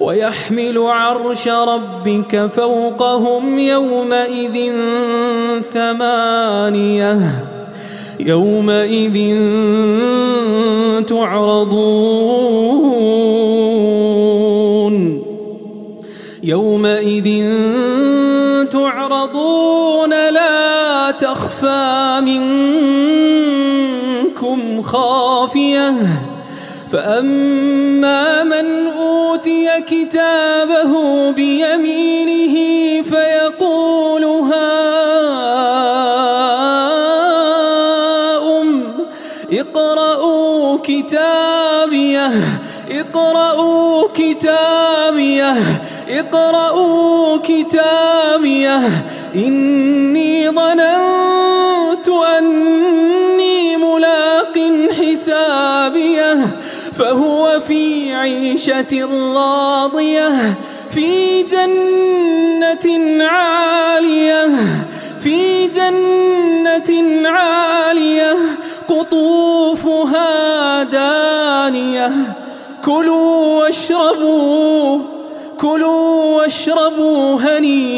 ويحمل عرش ربك فوقهم يومئذ ثمانية يومئذ تعرضون يومئذ تعرضون لا تخفى منكم خافية فأما أوتي كتابه بيمينه فيقول هاؤم اقرءوا كتابيه اقرءوا كتابيه اقرءوا كتابيه. إني ظننت أني ملاق حسابيه فهو في عيشة راضية في جنة عالية في جنة عالية قطوفها دانية. كلوا واشربوا كلوا واشربوا هنيئا.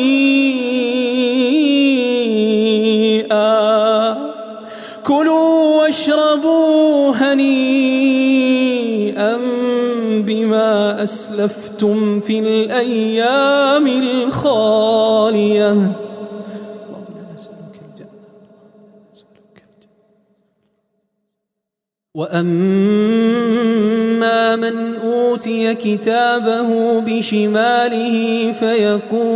كلوا واشربوا هنيئا. بما أسلفتم في الأيام الخالية. اللهم نسألك الجنة نسألك الجنة وأما من أوتي كتابه بشماله فيقول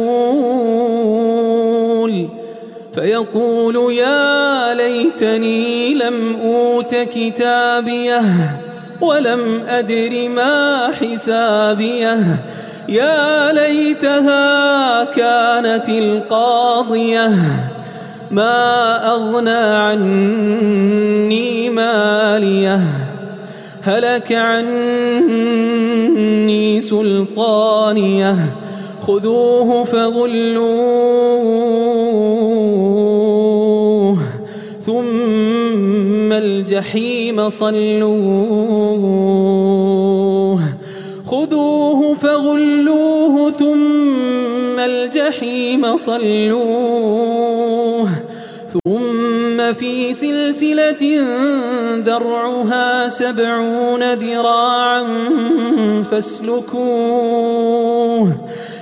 فيقول يا ليتني لم أوت كتابيه. ولم أدر ما حسابيه. يا ليتها كانت القاضية. ما أغنى عني ماليه. هلك عني سلطانيه. خذوه فغلوه. الجحيم صلوه خذوه فغلوه ثم الجحيم صلوه ثم في سلسلة ذرعها سبعون ذراعا فاسلكوه.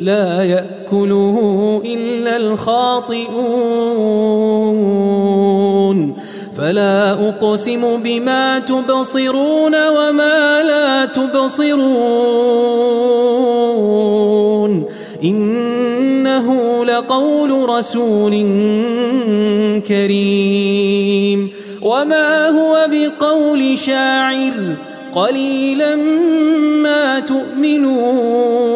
لا يأكله إلا الخاطئون. فلا أقسم بما تبصرون وما لا تبصرون. إنه لقول رسول كريم. وما هو بقول شاعر قليلا ما تؤمنون.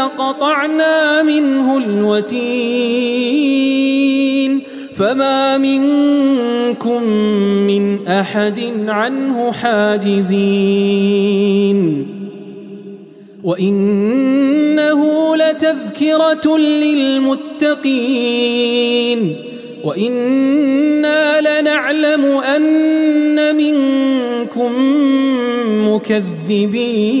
لقطعنا منه الوتين فما منكم من أحد عنه حاجزين وإنه لتذكرة للمتقين وإنا لنعلم أن منكم مكذبين